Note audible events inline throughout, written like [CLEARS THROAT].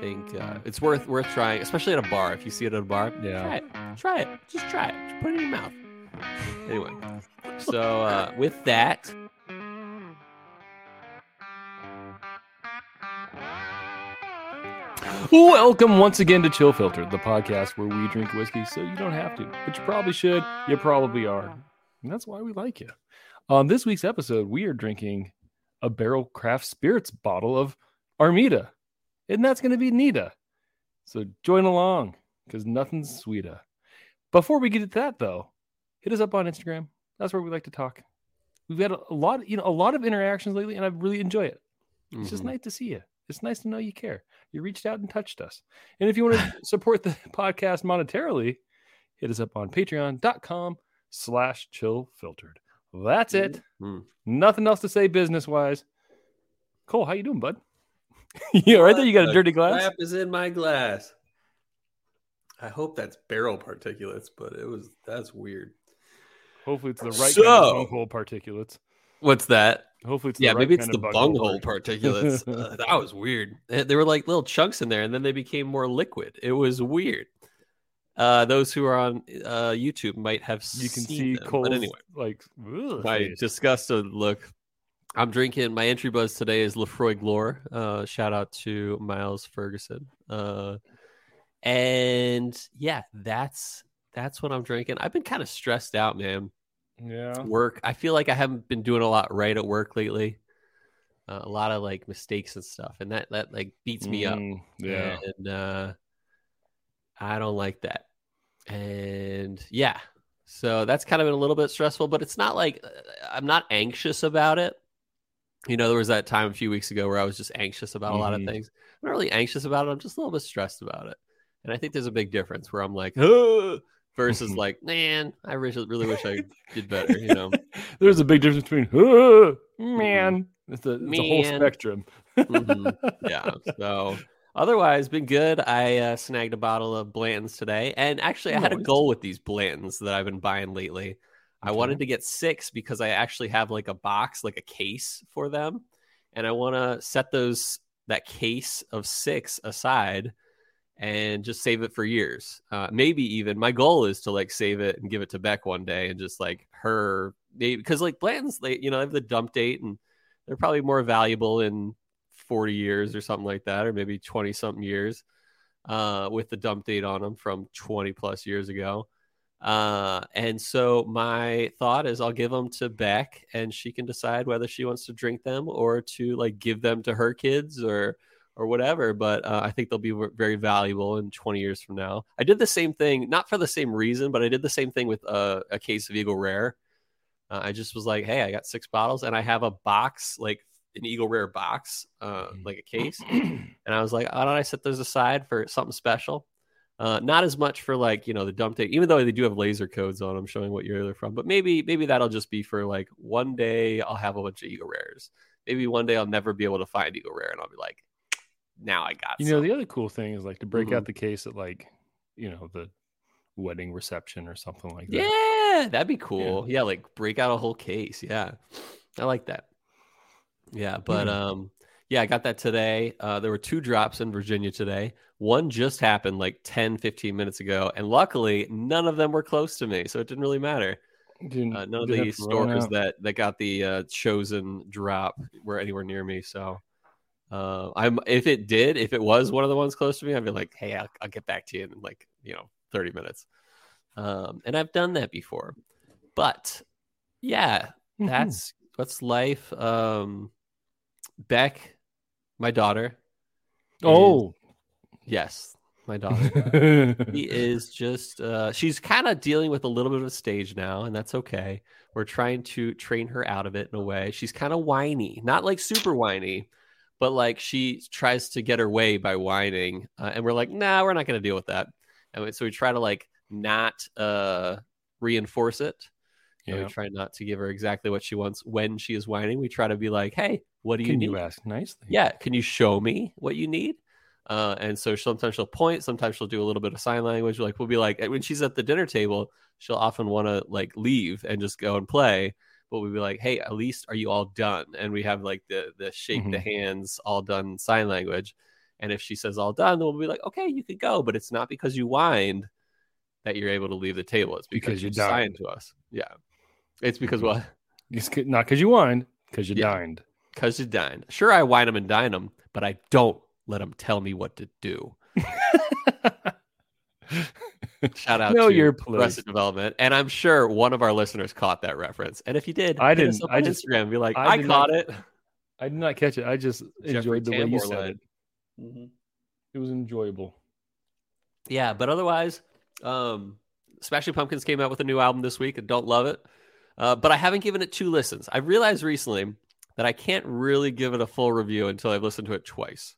think uh, it's worth worth trying, especially at a bar. If you see it at a bar, Yeah. try it. Try it. Just try it. Just put it in your mouth. Anyway, so uh, with that, Welcome once again to Chill Filter, the podcast where we drink whiskey so you don't have to, but you probably should. You probably are. And that's why we like you. On this week's episode, we are drinking a barrel craft spirits bottle of Armida, and that's going to be Nita. So join along because nothing's sweeter. Before we get to that, though, hit us up on Instagram. That's where we like to talk. We've had a, lot, you know, a lot of interactions lately, and I really enjoy it. It's just mhm. nice to see you. It's nice to know you care. You reached out and touched us. And if you want to [LAUGHS] support the podcast monetarily, hit us up on patreon.com slash chill filtered. That's it. Mhm. Nothing else to say business wise. Cole, how you doing, bud? [LAUGHS] yeah, right there. You got a dirty glass. Crap is in my glass. I hope that's barrel particulates, but it was that's weird. Hopefully it's the right kind So- of bunghole particulates. What's that? Hopefully it's Yeah, right maybe it's kind the bunghole bunghole particulates. [LAUGHS] Uh, that was weird. There were like little chunks in there, and then they became more liquid. It was weird. Uh, those who are on uh, YouTube might have you can seen see them. Cole's But anyway, like ugh, my disgusted look. I'm drinking. My entry buzz today is Lefroy Glore. Uh, shout out to Miles Ferguson. Uh, and yeah, that's that's what I'm drinking. I've been kind of stressed out, man. yeah. Work. I feel like I haven't been doing a lot right at work lately. Uh, a lot of like mistakes and stuff, and that that like beats me up. Mm, yeah. and uh, I don't like that. And yeah, so that's kind of been a little bit stressful, but it's not like uh, I'm not anxious about it. You know, there was that time a few weeks ago where I was just anxious about a lot of Mhm. things. I'm not really anxious about it. I'm just a little bit stressed about it. And I think there's a big difference where I'm like, "Ugh," versus Mhm. like, man, I really, really wish I [LAUGHS] did better. You know, There's a big difference between "Huh, man. It's a, it's a whole Man. spectrum. Mhm. yeah. [LAUGHS] So otherwise, been good. I uh, snagged a bottle of Blanton's today, and actually, I had a goal with these Blanton's that I've been buying lately. I wanted to get six because I actually have like a box, like a case for them, and I want to set those that case of six aside and just save it for years. Uh, maybe even my goal is to like save it and give it to Beck one day and just like her because like Blanton's, they you know they have the dump date and they're probably more valuable in 40 years or something like that, or maybe 20 something years uh, with the dump date on them from 20 plus years ago. Uh, and so my thought is I'll give them to Beck and she can decide whether she wants to drink them or to like give them to her kids or or whatever. But uh, I think they'll be very valuable in 20 years from now. I did the same thing, not for the same reason, but I did the same thing with uh, a case of Eagle Rare. Uh, I just was like, hey, I got six bottles and I have a box, like an Eagle Rare box, uh, like a [CLEARS THROAT] case. And I was like, why don't I set those aside for something special? Uh, not as much for like, you know, the dump date, even though they do have laser codes on them showing what year they're from. But maybe, maybe that'll just be for like one day I'll have a bunch of Eagle Rares. Maybe one day I'll never be able to find Eagle Rare and I'll be like, now I got You know, the other cool thing is like to break Mhm. out the case at like, you know, the wedding reception or something like that. Yeah, that'd be cool. Yeah. like break out a whole case. Yeah. I like that. Yeah, but Hmm. um yeah, I got that today. Uh there were two drops in Virginia today. One just happened like 10 15 minutes ago and luckily none of them were close to me, so it didn't really matter. Didn't- Uh, none of the stalkers that that got the uh chosen drop were anywhere near me, so uh, I'm if it did, if it was one of the ones close to me, I'd be like, "Hey, I'll, I'll get back to you in like you know 30 minutes." Um, and I've done that before, but yeah, that's what's life. Um, Beck, my daughter. oh. Yes, my daughter. [LAUGHS] she is just uh, she's kind of dealing with a little bit of a stage now, and that's okay. We're trying to train her out of it in a way. She's kind of whiny, not like super whiny, but like she tries to get her way by whining, uh, and we're like, nah, we're not going to deal with that. And so we try to like not uh, reinforce it. You know, Yeah. we try not to give her exactly what she wants when she is whining. We try to be like, hey, what do you need? Can need? you ask nicely? yeah can you show me what you need uh, and so sometimes she'll point sometimes she'll do a little bit of sign language like we'll be like when she's at the dinner table she'll often want to like leave and just go and play but we'll be like hey at least are you all done and we have like the the shake the hands all done sign language And if she says all done, then we'll be like, okay, you could go. But it's not because you whined that you're able to leave the table. It's because, Because you you dined. signed to us. Yeah. It's because what? It's c- not because you whined, because you Yeah. dined. Because you dined. Sure, I wine them and dine them, but I don't let them tell me what to do. [LAUGHS] Shout out Know to your place. Arrested Development. And I'm sure one of our listeners caught that reference. And if you did, I hit didn't. I just- Instagram and be like, I I, caught not- it. I did not catch it. I just Jeffrey enjoyed the way you said led. it. It was enjoyable. Yeah, but otherwise, um, Smashing Pumpkins came out with a new album this week. I don't love it, uh, but I haven't given it two listens. I realized recently that I can't really give it a full review until I've listened to it twice.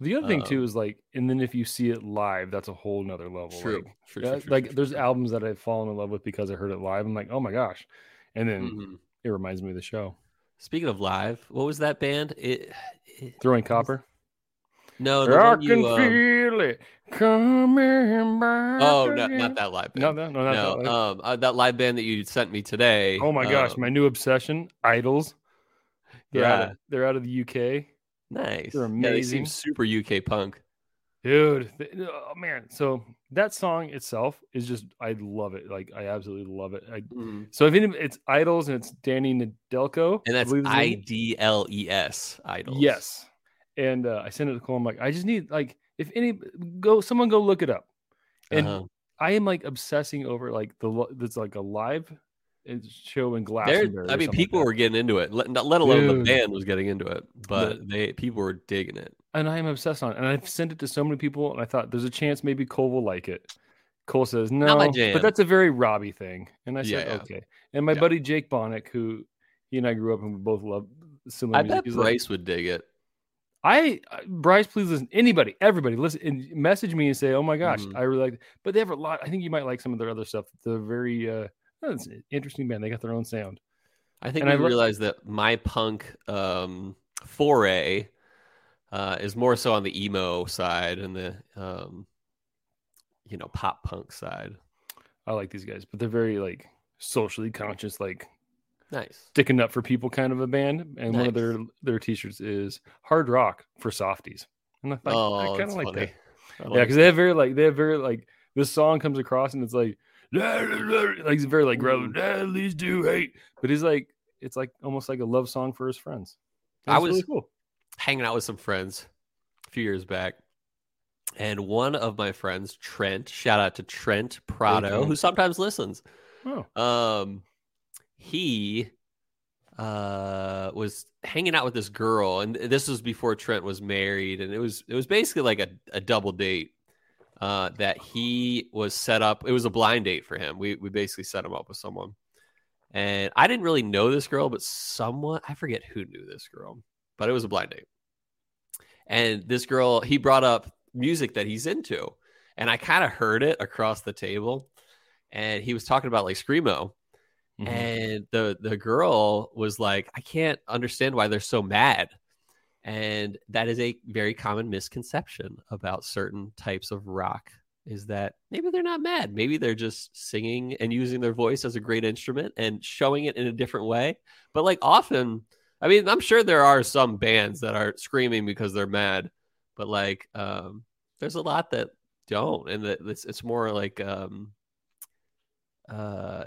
The other thing Um, too is like, and then if you see it live, that's a whole nother level. True, Like, true, true, like true, there's true. albums that I've fallen in love with because I heard it live. I'm like, oh my gosh, and then Mhm. it reminds me of the show. Speaking of live, what was that band? It, it Throwing copper. no, the I can you. Um, feel it coming back. oh, no, not that live band. No, no, no, not no, that. um, uh, that live band that you sent me today. oh my gosh, um, my new obsession, Idles. They're out yeah, of, they're out of the UK. nice. they're Yeah, they amazing. seem super UK punk. Dude, oh man! So that song itself is just—I love it. Like I absolutely love it. I, Mhm. so if any, it's Idles and it's Danny Nedelko, And I that's his D L E S Idles. Yes, and uh, I sent it to Cole. I'm like, I just need like if any go someone go look it up, and Uh-huh. I am like obsessing over like the that's like a live uh, show in glass I mean, people like were getting into it. Let, not, let alone Dude. the band was getting into it, but The- they people were digging it. and I am obsessed on it. And I've sent it to so many people, and I thought there's a chance maybe Cole will like it. Cole says no, but that's a very Robbie thing, and I said Yeah, yeah. okay. And my Yeah. buddy Jake Bonnick, who he and I grew up and we both love similar I music. bet he's like, Bryce would dig it. I I- Bryce, please listen. Anybody, everybody, listen and message me and say, "Oh my gosh, Mhm. I really like." But they have a lot. I think you might like some of their other stuff. They're very uh, oh, interesting band. They got their own sound. I think And I realized that my punk um, foray uh, is more so on the emo side and the um, you know pop punk side. I like these guys, but they're very like socially conscious, like Nice. sticking up for people kind of a band. And one of their their t-shirts is hard rock for softies. And I, oh, I kind of like funny. that. Yeah, because they have very like they have very like this song comes across and it's like like he's very like Mm. "At least do hate, but he's like it's like almost like a love song for his friends. I was- really cool. hanging out with some friends a few years back. And one of my friends, Trent, shout out to Trent Prado, who sometimes listens. Oh, Um, he uh was hanging out with this girl, and this was before Trent was married, and it was it was basically like a, a double date. Uh, that he was set up. It was a blind date for him. We we basically set him up with someone, and I didn't really know this girl, but someone I forget who knew this girl, but it was a blind date. And this girl, he brought up music that he's into, and I kind of heard it across the table, and he was talking about like screamo, mhm. and the the girl was like, I can't understand why they're so mad. And that is a very common misconception about certain types of rock is that maybe they're not mad. Maybe they're just singing and using their voice as a great instrument and showing it in a different way. But like often, I mean, I'm sure there are some bands that are screaming because they're mad, but like um there's a lot that don't and that it's it's more like um uh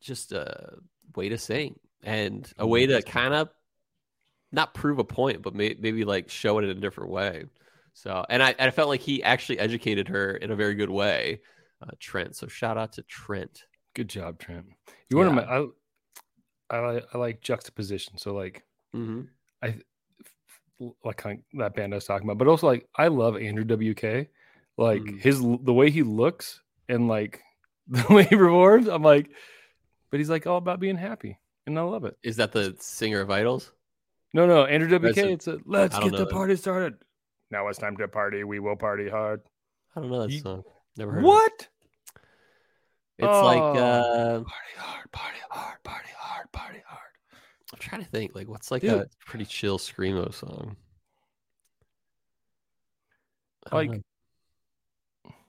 just a way to sing and a way to kind of not prove a point, but may, maybe like show it in a different way. So, and I, I felt like he actually educated her in a very good way, uh, Trent. So, shout out to Trent. good job, Trent. You want Yeah. to? I, I like I like juxtaposition. So like Mm-hmm. like kind of that band I was talking about, but also like I love Andrew WK. Like Mhm. his the way he looks and like [LAUGHS] the way he performs, I'm like, but he's like all about being happy, and I love it. Is that the singer of Idles? No, no, Andrew WK. A- it's a let's get the that. party started. Now it's time to party. We will party hard. I don't know that You- song. Never heard. What? it. It's like Oh. uh, Party hard, party hard, party hard, party hard. I'm trying to think. Like, what's like Dude. a pretty chill screamo song? I Like- know.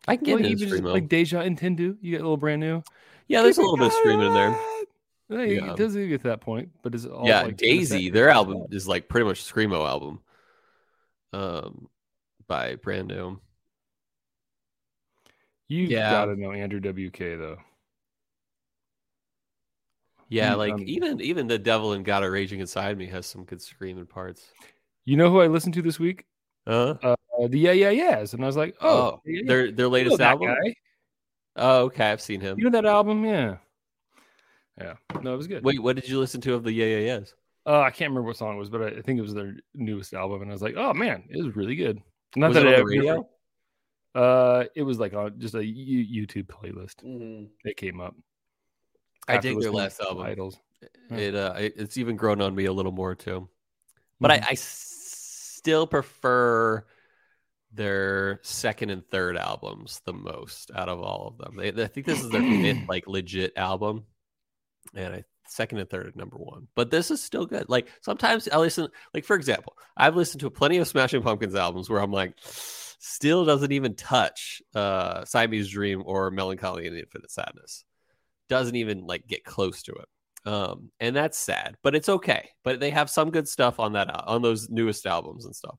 I can get Like into even just like Deja Entendu, you get a little brand new. Yeah, there's a little bit of screaming in there. Yeah, Yeah. it doesn't get to that point, but it's all yeah, like Daisy, their album is like pretty much a screamo album. Um, by brand new. You Yeah. gotta know Andrew WK though. Yeah, like um, even even the devil and God are raging inside me has some good screaming parts. You know who I listened to this week? Uh, Uh, the Yeah Yeah Yeahs, and I was like, oh, oh, Yeah, their their latest album. guy. Oh, okay, I've seen him. You know that album? Yeah, yeah. No, it was good. Wait, what did you listen to of the Yeah Yeah Yeahs? Uh, I can't remember what song it was, but I, I think it was their newest album, and I was like, oh man, it was really good. Not Was that it I ever- radio? Uh, it was like on just a U- YouTube playlist. It came up. I dig their last album. Idols. It uh, it's even grown on me a little more too. But I, Mhm. I s- still prefer their second and third albums the most out of all of them. They, I think this is their fifth [CLEARS THROAT] like legit album, and I second and third at number one. But this is still good. Like sometimes I listen, like for example, I've listened to plenty of Smashing Pumpkins albums where I'm like, still doesn't even touch uh Siamese Dream or Mellon Collie and Infinite Sadness. Doesn't even like get close to it um and that's sad but it's okay but they have some good stuff on that on those newest albums and stuff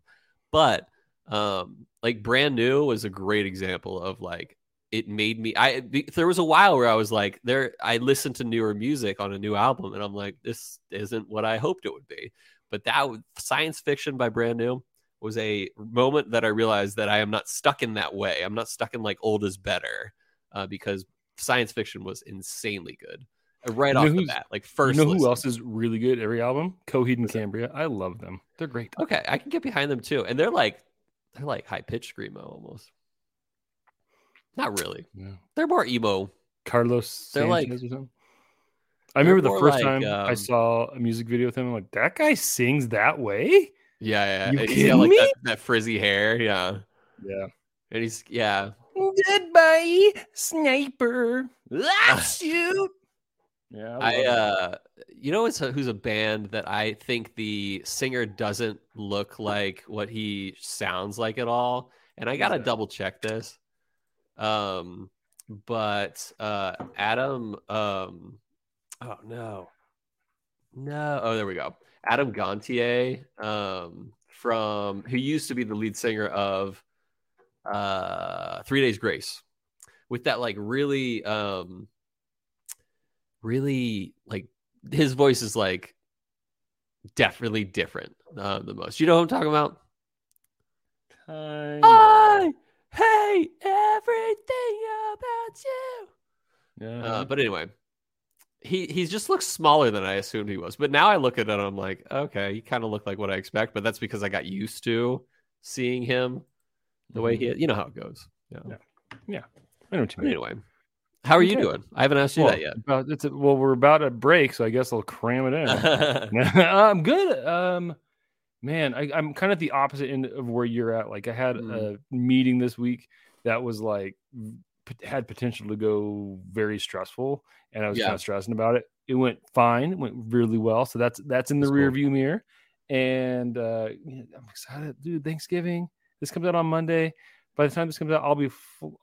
but um like brand new was a great example of like it made me i there was a while where i was like there i listened to newer music on a new album and i'm like this isn't what i hoped it would be but that science fiction by brand new was a moment that i realized that i am not stuck in that way i'm not stuck in like old is better uh, because science fiction was insanely good uh, right You know off the bat like first you know who else is really good? Every album, Coheed and Cambria. I love them. They're great. okay i can get behind them too and they're like they're like high pitched screamo almost not really Yeah. they're more emo Carlos They're like- Sanchez or something. I remember the first like, time I um, saw a music video with him. I'm like, that guy sings that way. yeah yeah You kidding got like me? that, that frizzy hair yeah Yeah. and he's yeah Goodbye, sniper. Let's [LAUGHS] shoot. Yeah, I love uh you know it's a, who's a band that I think the singer doesn't look like what he sounds like at all? And I got to that? double check this. Um but uh Adam um oh no. No. Oh there we go. Adam Gontier um from who used to be the lead singer of uh 3 Days Grace. With that like really um really like his voice is like definitely different uh, the most. You know what I'm talking about? Kinda. I hate everything about you. Yeah. Uh, but anyway, he he just looks smaller than I assumed he was. But now I look at it, and I'm like, okay, he kind of looked like what I expect. But that's because I got used to seeing him the way he. You know how it goes. Yeah. Yeah. I know what you But mean. anyway, how are you doing? I haven't asked you Well, that yet. about- a- well, we're about to break, so I guess I'll cram it in. [LAUGHS] I'm good. Um, man, I, I'm kind of the opposite end of where you're at. Like, I had Mm. a meeting this week that was like had potential to go very stressful, and I was Yeah. kind of stressing about it. It went fine, it went really well. So that's that's in the That's rear cool. view mirror, and uh, I'm excited, dude. Thanksgiving. This comes out on Monday. By the time this comes out, I'll be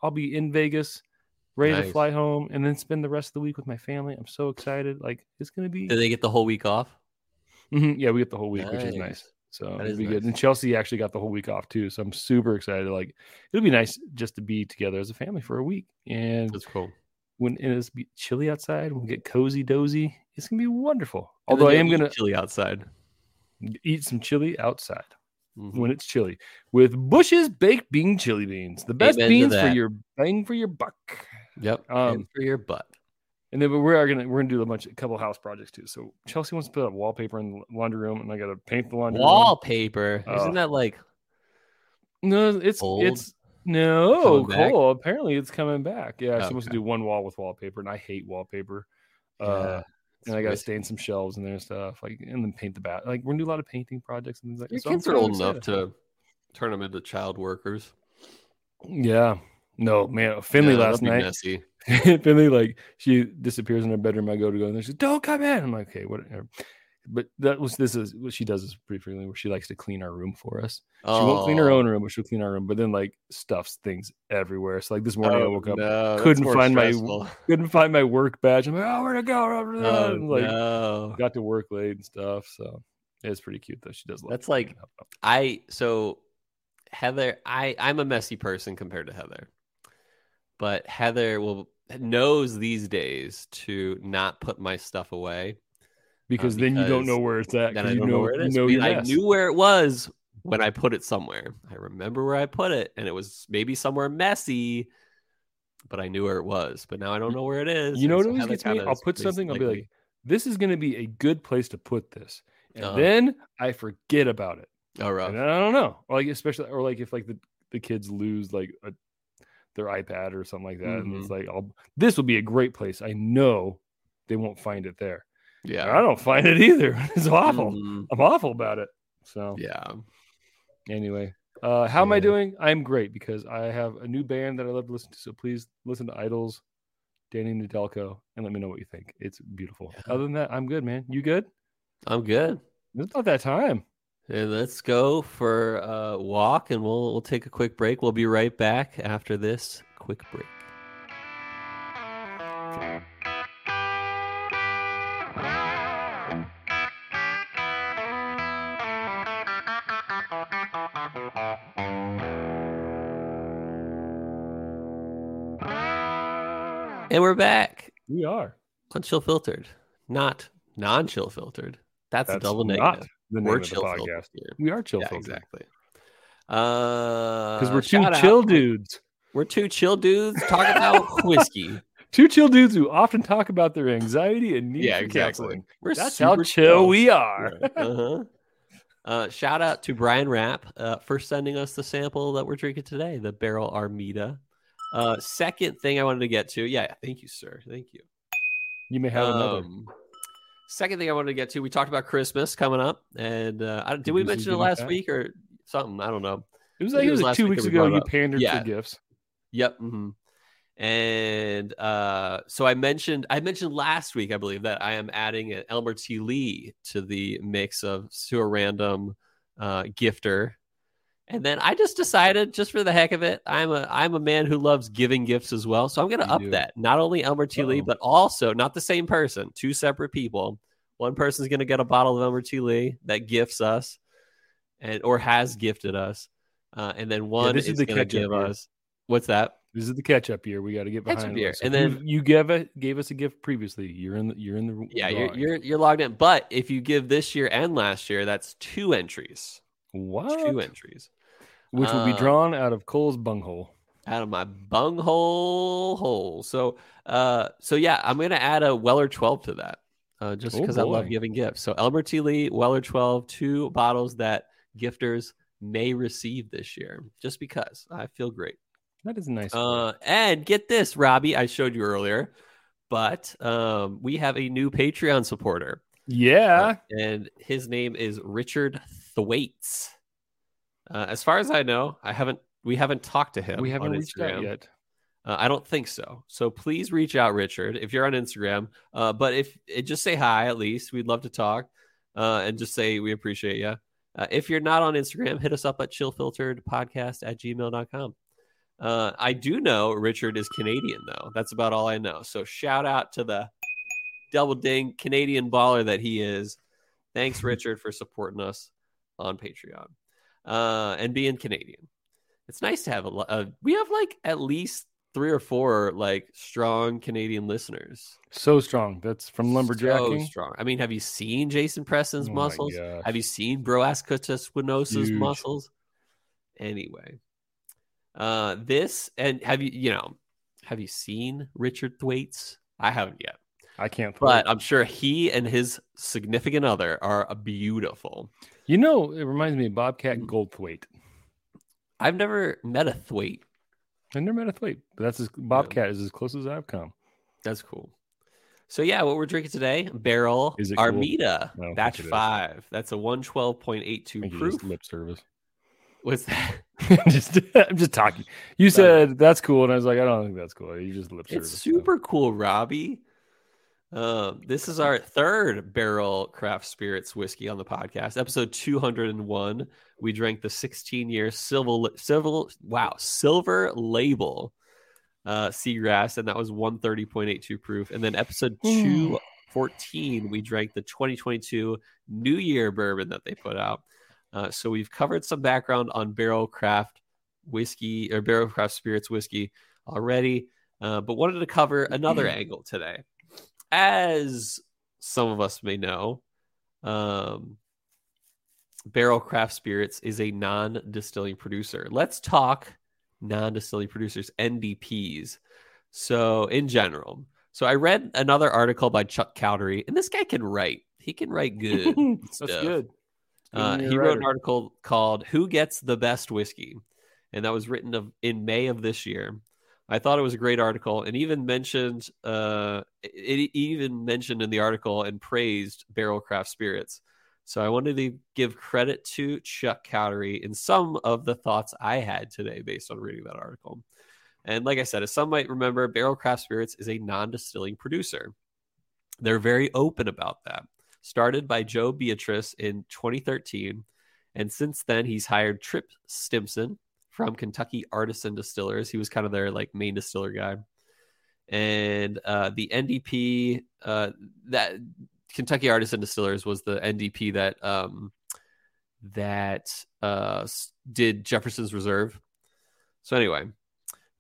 I'll be in Vegas, ready to fly home, and then spend the rest of the week with my family. I'm so excited. Like it's gonna be. Do they get the whole week off? Mhm, Yeah, we get the whole week, which is nice. Nice. So That it'll be good. And Chelsea actually got the whole week off too. So I'm super excited. Like it'll be nice just to be together as a family for a week. And That's cool. when it's be chilly outside, we'll get cozy dozy. It's gonna be wonderful. And Although I am gonna chili outside. eat some chili outside Mhm. when it's chilly with Bush's baked bean chili beans. The best Amen beans for your bang for your buck. Yep. Um, and for your butt. And then we are gonna we're gonna do a bunch of a couple house projects too. So Chelsea wants to put up wallpaper in the laundry room, and I gotta paint the laundry room. Wallpaper. Uh, Isn't that like No, it's Old? it's no back? Apparently, it's coming back. Yeah, she wants to do one wall with wallpaper, and I hate wallpaper. Yeah, Uh, and I got to it's stain some shelves and there and stuff, like and then paint the bat. Like we're gonna do a lot of painting projects and things like. Your so I'm kids are old enough to turn them into child workers. Yeah. No, man. Finley Yeah, last night. Messy. [LAUGHS] Finley, like she disappears in her bedroom. I go to go and there. She's like, don't come in. I'm like, okay, whatever. But that was this is what she does is pretty frequently where she likes to clean our room for us. She won't clean her Oh, own room, but she'll clean our room. But then like stuffs things everywhere. So like this morning I oh, woke up, no, couldn't find my- [LAUGHS] couldn't find my work badge. I'm like, oh, where'd it go? Oh, And, like no. got to work late and stuff. So it's pretty cute though. She does love That's like-. I so Heather, I I'm a messy person compared to Heather, but Heather will knows these days to not put my stuff away because then you don't know where it's at. then I you don't know, where it you know I, your I knew where it was when I put it somewhere. I remember where I put it, and it was maybe somewhere messy, but I knew where it was. But now I don't know where it is. You know what so always gets me? I'll put something. I'll be like like, "This is going to be a good place to put this," and Uh-huh. then I forget about it. me. oh, rough. And I don't know, or like especially, or like if like the, the kids lose like a, their iPad or something like that, and Mm-hmm. it's like, I'll, this will be a great place. I know they won't find it there. And yeah, I don't find it either. [LAUGHS] It's awful. Mhm. I'm awful about it. So Yeah, anyway, uh, how am I doing? I'm great because I have a new band that I love to listen to. So please listen to Idles, Danny Nedelko, and let me know what you think. It's beautiful. Yeah. Other than that, I'm good, man. You good? I'm good. It's about that time. And let's go for a walk, and we'll we'll take a quick break. We'll be right back after this quick break. And we're back We are. on Chill Filtered, not non Chill Filtered. That's, a That's double not negative. The name We're of the Chill podcast. We are chill yeah, exactly. Because because we're two chill dudes. We're two chill dudes talking about [LAUGHS] whiskey. Two chill dudes who often talk about their anxiety and need Yeah, exactly. counseling. We're That's how super chill we are. uh-huh. Uh, shout out to Brian Rapp uh, for sending us the sample that we're drinking today, the Barrell Armida. Uh, second thing I wanted to get to, yeah, thank you, sir, thank you. You may have another. Second thing I wanted to get to, we talked about Christmas coming up, and uh, I, did we mention it last like week or something? I don't know. It was like it it was like two weeks that we ago. You pandered Yeah. for gifts. Yep. mhm. And uh, so I mentioned I mentioned last week, I believe, that I am adding an Elmer T. Lee to the mix of a random uh, gifter. And then I just decided, just for the heck of it, I'm a I'm a man who loves giving gifts as well. So I'm going to up do. that. Not only Elmer T. Lee, but also not the same person, two separate people. One person's going to get a bottle of Elmer T. Lee that gifts us, and or has gifted us, uh, and then one this is is, the going to catch-up give year. us what's that? This is the catch up year. We got to get Catch-up behind year. this. And then- you, you gave a, gave us a gift previously. You're in the you're in the Yeah, you're, you're you're logged in. But if you give this year and last year, that's two entries. what? Two entries Which will be Uh, drawn out of Cole's bunghole. out of my bunghole hole. So, uh, so yeah, I'm gonna add a Weller 12 to that, uh, just Oh, because I love giving gifts. So Elmer T. Lee, Weller 12, two bottles that gifters may receive this year, just because I feel great. That is nice. Uh, and get this, Robbie, I showed you earlier, but um, we have a new Patreon supporter. yeah. and his name is Richard Thwaites. Uh, as far as I know, I haven't we haven't talked to him. we haven't on reached Instagram. out yet. Uh, I don't think so. So please reach out, Richard, if you're on Instagram. Uh, but if eh, just say hi at least, we'd love to talk, uh, and just say we appreciate you. Uh, if you're not on Instagram, hit us up at chillfilteredpodcast at gmail.com. Uh, I do know Richard is Canadian though. That's about all I know. So shout out to the double ding Canadian baller that he is. Thanks, Richard, for supporting us on Patreon uh, and being Canadian. It's nice to have a, lo- uh, we have like at least three or four like strong Canadian listeners. So strong. That's from So strong. I mean, have you seen Jason Preston's Oh muscles? Have you seen Bro Ascotus Huge. muscles? Anyway, uh, this and have you you know have you seen Richard Thwaites? I haven't yet, I can't. but. I'm sure he and his significant other are beautiful. you know, it reminds me of Bobcat Mm. Goldthwait. I've never met a Thwaite. I never met a Thwaite, but that's as, Bobcat is as close as I've come. That's cool. So yeah, what we're drinking today, Barrell Is it cool? Armida, batch think it is. five. That's a one twelve point eight two I two think you proof. lip service. What's that? [LAUGHS] just, [LAUGHS] I'm just talking. You said that's cool, and I was like, I don't think that's cool. You just lip service. It's super cool, Robbie. Um, this is our third barrel craft spirits whiskey on the podcast, episode 201. We drank the 16 year silver, silver, wow, silver label uh, seagrass, and that was 130.82 proof. And then episode Hmm. 214, we drank the 2022 New Year bourbon that they put out. Uh, so we've covered some background on barrel craft whiskey or barrel craft spirits whiskey already, uh, but wanted to cover another [CLEARS THROAT] angle today. As some of us may know, um, Barrell Craft Spirits is a non distilling producer. Let's talk non distilling producers, NDPs. So, in general, so I read another article by Chuck Cowdery, and this guy can write. He can write [LAUGHS] good. That's good. Uh, he wrote an article called "Who Gets the Best Whiskey," and that was written of, in May of this year. I thought it was a great article, and even mentioned uh, it even mentioned in the article and praised Barrell Craft Spirits. So I wanted to give credit to Chuck Cowdery in some of the thoughts I had today based on reading that article. And like I said, as some might remember, Barrell Craft Spirits is a non-distilling producer. They're very open about that. Started by Joe Beatrice in 2013, and since then he's hired Tripp Stimson from Kentucky Artisan Distillers. He was kind of their like main distiller guy. And uh, the NDP uh, that Kentucky Artisan Distillers was the NDP that um, that uh, did Jefferson's Reserve. So anyway,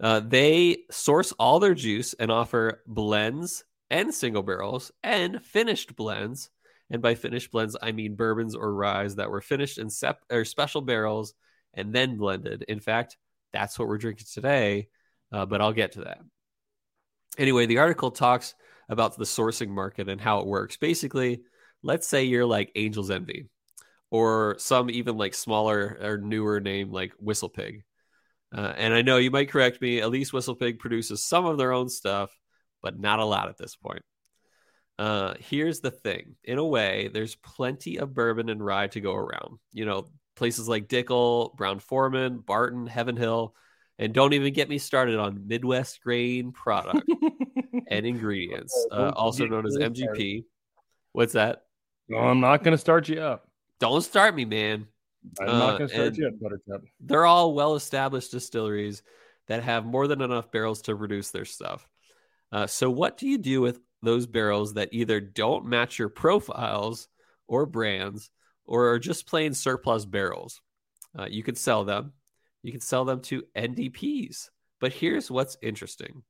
uh, they source all their juice and offer blends and single barrels and finished blends. And by finished blends, I mean bourbons or ryes that were finished in sep- or special barrels and then blended. In fact, that's what we're drinking today, uh, but I'll get to that. Anyway, the article talks about the sourcing market and how it works. Basically, let's say you're like Angel's Envy or some even like smaller or newer name like Whistle Pig. Uh, and I know you might correct me, at least Whistle Pig produces some of their own stuff, but not a lot at this point. Uh, here's the thing in a way, there's plenty of bourbon and rye to go around. You know, places like Dickel, Brown-Forman, Barton, Heaven Hill, and don't even get me started on Midwest grain product [LAUGHS] and ingredients, uh, also known as MGP. What's that? No, I'm not going to start you up. Don't start me, man. I'm uh, not going to start you up, Buttercup. They're all well established distilleries that have more than enough barrels to produce their stuff. Uh, so, what do you do with those barrels that either don't match your profiles or brands or are just plain surplus barrels? Uh, you can sell them. You can sell them to NDPs. But here's what's interesting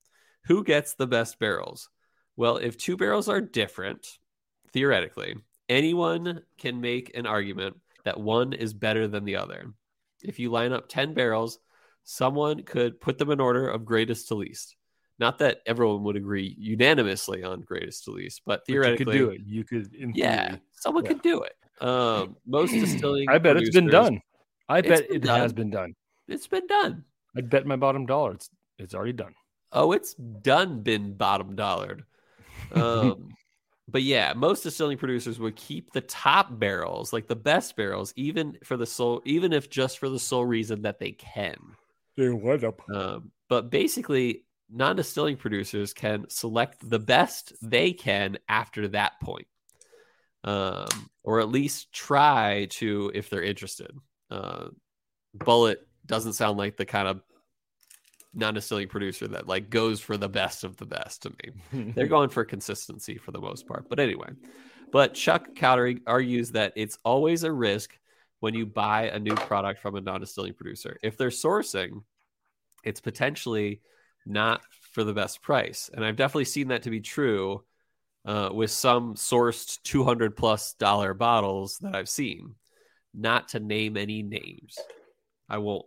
who gets the best barrels? Well, if two barrels are different, theoretically, anyone can make an argument that one is better than the other. If you line up 10 barrels, someone could put them in order of greatest to least. Not that everyone would agree unanimously on greatest to least, but theoretically, but you could do it. You could, yeah, theory. someone yeah. could do it. Um, most distilling. I bet it's been done. I bet it done. has been done. It's been done. I bet my bottom dollar. It's it's already done. Oh, it's done. Been bottom dollared. Um, [LAUGHS] but yeah, most distilling producers would keep the top barrels, like the best barrels, even for the sole, even if just for the sole reason that they can. They what up? Um, but basically, non-distilling producers can select the best they can after that point, um, or at least try to if they're interested. Uh, Bulleit doesn't sound like the kind of non-distilling producer that like goes for the best of the best to me. [LAUGHS] They're going for consistency for the most part. But anyway, but Chuck Cowdery argues that it's always a risk when you buy a new product from a non-distilling producer. If they're sourcing, it's potentially not for the best price. And I've definitely seen that to be true uh, with some sourced 200 plus dollar bottles that I've seen. Not to name any names. I won't.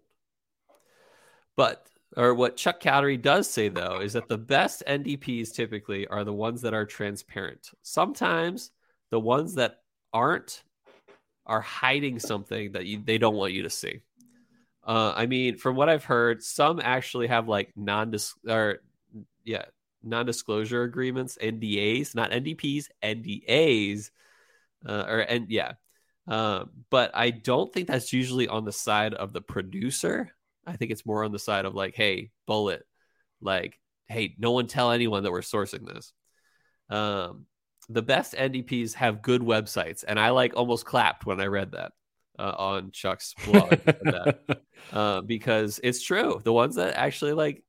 But or what Chuck Cowdery does say though is that the best NDPs typically are the ones that are transparent. Sometimes the ones that aren't are hiding something that you, they don't want you to see. Uh, I mean, from what I've heard, some actually have like non or yeah non disclosure agreements, NDAs, not NDPs, NDAs, uh, or and yeah. Uh, but I don't think that's usually on the side of the producer. I think it's more on the side of like, hey, Bulleit, like, hey, no one tell anyone that we're sourcing this. Um, the best NDPs have good websites, and I like almost clapped when I read that uh, on Chuck's blog that, [LAUGHS] uh, because it's true. The ones that actually like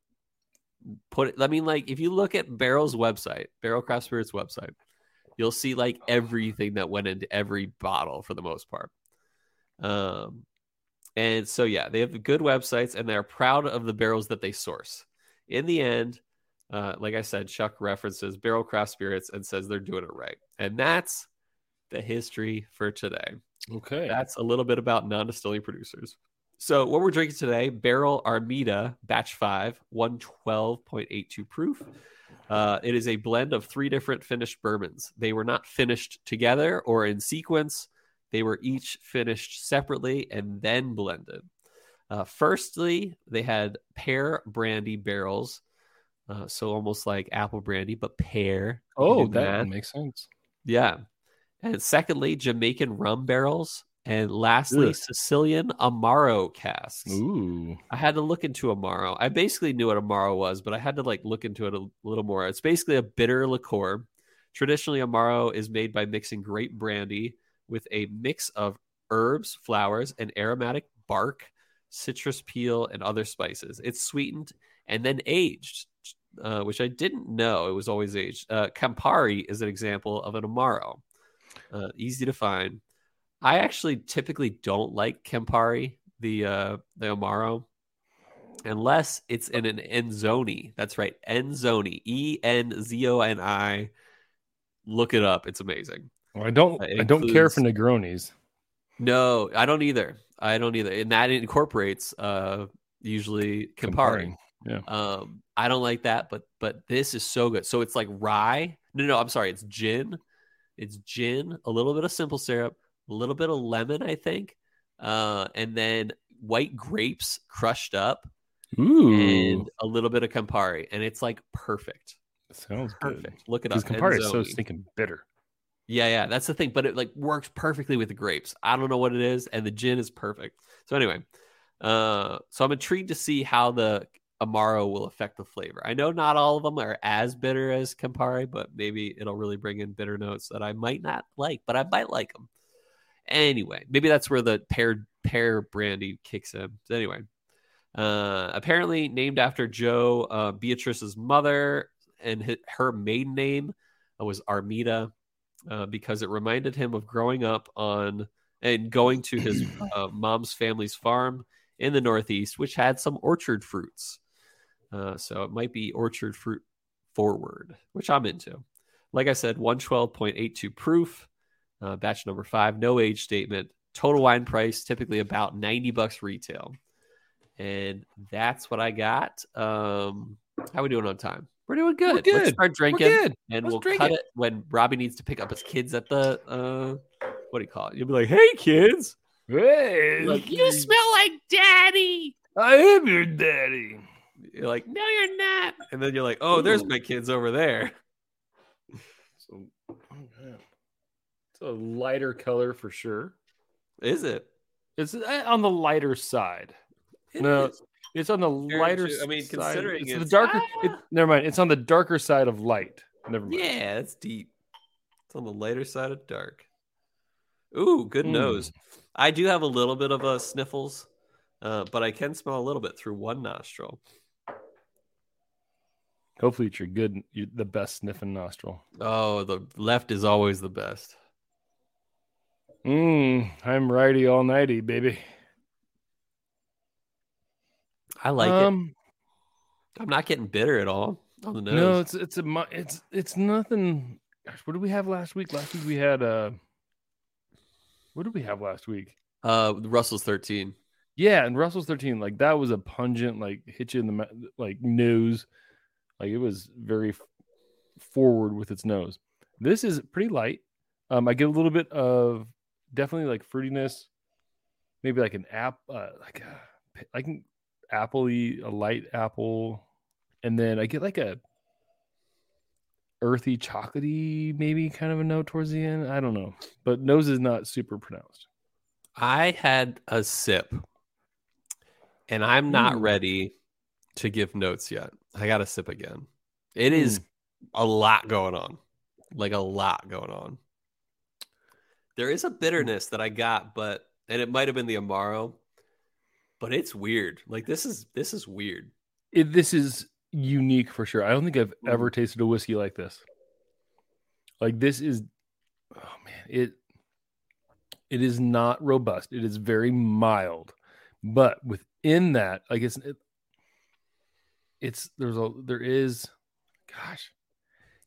put it, I mean, like if you look at Barrell's website, Barrell Craft Spirits website, you'll see like everything that went into every bottle for the most part. Um, and so yeah, they have good websites and they're proud of the barrels that they source. In the end, uh, like I said, Chuck references Barrell Craft Spirits and says they're doing it right. And that's the history for today. Okay. That's a little bit about non distilling producers. So, what we're drinking today, Barrell Armida Batch 5, 112.82 proof. Uh, it is a blend of three different finished bourbons. They were not finished together or in sequence, they were each finished separately and then blended. Uh, firstly, they had pear brandy barrels. Uh, so almost like apple brandy, but pear. Oh, that makes sense. Yeah. And secondly, Jamaican rum barrels. And lastly, Ugh. Sicilian Amaro casks. Ooh. I had to look into Amaro. I basically knew what Amaro was, but I had to like look into it a little more. It's basically a bitter liqueur. Traditionally, Amaro is made by mixing grape brandy with a mix of herbs, flowers, and aromatic bark, citrus peel, and other spices. It's sweetened and then aged, uh, which I didn't know it was always aged. Uh, Campari is an example of an Amaro. Uh, easy to find. I actually typically don't like Campari, the uh, the Amaro, unless it's in an Enzoni. That's right, Enzoni, E N Z O N I. Look it up; it's amazing. Well, I don't. Uh, I don't care for Negronis. No, I don't either. I don't either, and that incorporates uh, usually Campari. Campari. Yeah. Um, I don't like that, but but this is so good. So it's like rye. No, no, I'm sorry. It's gin. It's gin, a little bit of simple syrup, a little bit of lemon, I think, uh, and then white grapes crushed up, Ooh. and a little bit of Campari, and it's like perfect. Sounds perfect. Good. Look it up. Campari is so stinking bitter. Yeah, yeah, that's the thing. But it like works perfectly with the grapes. I don't know what it is, and the gin is perfect. So anyway, uh, so I'm intrigued to see how the Amaro will affect the flavor. I know not all of them are as bitter as Campari, but maybe it'll really bring in bitter notes that I might not like, but I might like them. Anyway, maybe that's where the pear pear brandy kicks in. So anyway, uh, apparently named after Joe uh, Beatrice's mother, and her maiden name was Armida uh, because it reminded him of growing up on and going to his [CLEARS THROAT] uh, mom's family's farm in the Northeast, which had some orchard fruits. Uh, so it might be orchard fruit forward, which I'm into. Like I said, 112.82 proof, uh, batch number five, no age statement, total wine price, typically about 90 bucks retail. And that's what I got. Um, how we doing on time? We're doing good. We're good. Let's start drinking, good. and Let's we'll drink cut it. it. when Robbie needs to pick up his kids at the uh, what do you call it? You'll be like, "Hey, kids, Hey, like you smell like daddy." I am your daddy. You're like, no, you're not. And then you're like, oh, there's my kids over there. So, oh man. it's a lighter color for sure. Is it? It's uh, on the lighter side. It no, is. it's on the lighter. true. I mean, side. considering it's, the darker. Ah! It, never mind. It's on the darker side of light. Never mind. Yeah, it's deep. It's on the lighter side of dark. Ooh, good Mm. nose. I do have a little bit of a sniffles, uh, but I can smell a little bit through one nostril. Hopefully, it's your good, you the best sniffing nostril. Oh, the left is always the best. Mmm, I'm righty all nighty, baby. I like it. um, I'm not getting bitter at all on the nose. no, it's it's a it's it's nothing. Gosh, what did we have last week? Last week we had uh, what did we have last week? uh, Russell's 13. Yeah, and Russell's 13, like that was a pungent, like hit you in the like nose. Like it was very forward with its nose. This is pretty light. Um, I get a little bit of definitely like fruitiness, maybe like an app, uh, like uh, a like an appley, a light apple, and then I get like a earthy, chocolatey, maybe kind of a note towards the end. I don't know, but nose is not super pronounced. I had a sip, and I'm not Ooh. ready to give notes yet. I got to sip again. It is hmm. a lot going on, like a lot going on. There is a mm. bitterness that I got, but and it might have been the amaro, but it's weird. Like this is this is weird. it, this is unique for sure. I don't think I've mm. ever tasted a whiskey like this. Like this is, oh man, it It is not robust. It is very mild, but within that, like it's it, it's there's a there is, gosh,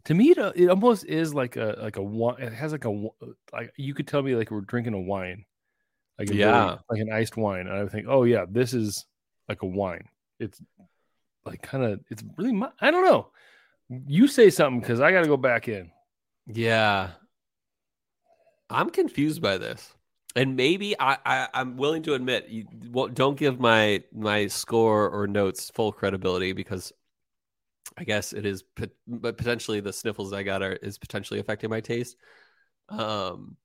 to me it, uh, it almost is like a like a wine. It has like a uh, like you could tell me like we're drinking a wine, like a Yeah. like an iced wine, and I would think, oh yeah, this is like a wine. It's like kind of it's really I don't know. You say something because I got to go back in. Yeah. I'm confused by this. And maybe I, I I'm willing to admit you well, don't give my my score or notes full credibility because I guess it is but potentially the sniffles I got are is potentially affecting my taste. Um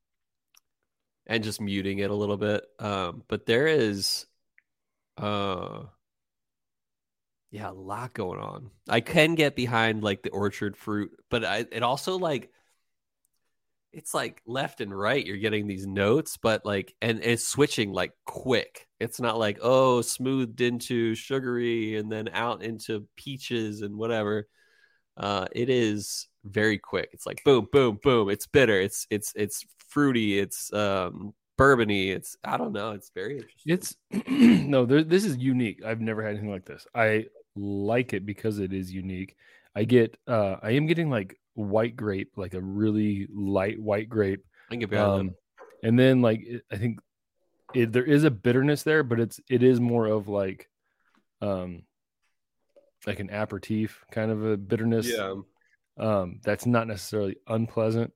and just muting it a little bit. Um but there is uh yeah, a lot going on. I can get behind like the orchard fruit, but I it also like it's like left and right you're getting these notes but like and it's switching like quick. It's not like oh smoothed into sugary and then out into peaches and whatever. Uh it is very quick. It's like boom boom boom. It's bitter. It's it's it's fruity. It's um bourbony. It's i don't know. It's very interesting. It's [CLEARS THROAT] no, there, this is unique. I've never had anything like this. I like it because it is unique. I get, uh, I am getting like white grape, like a really light white grape, i can get behind um, and then like it, I think it, there is a bitterness there, but it's it is more of like, um, like an aperitif kind of a bitterness. yeah um, that's not necessarily unpleasant.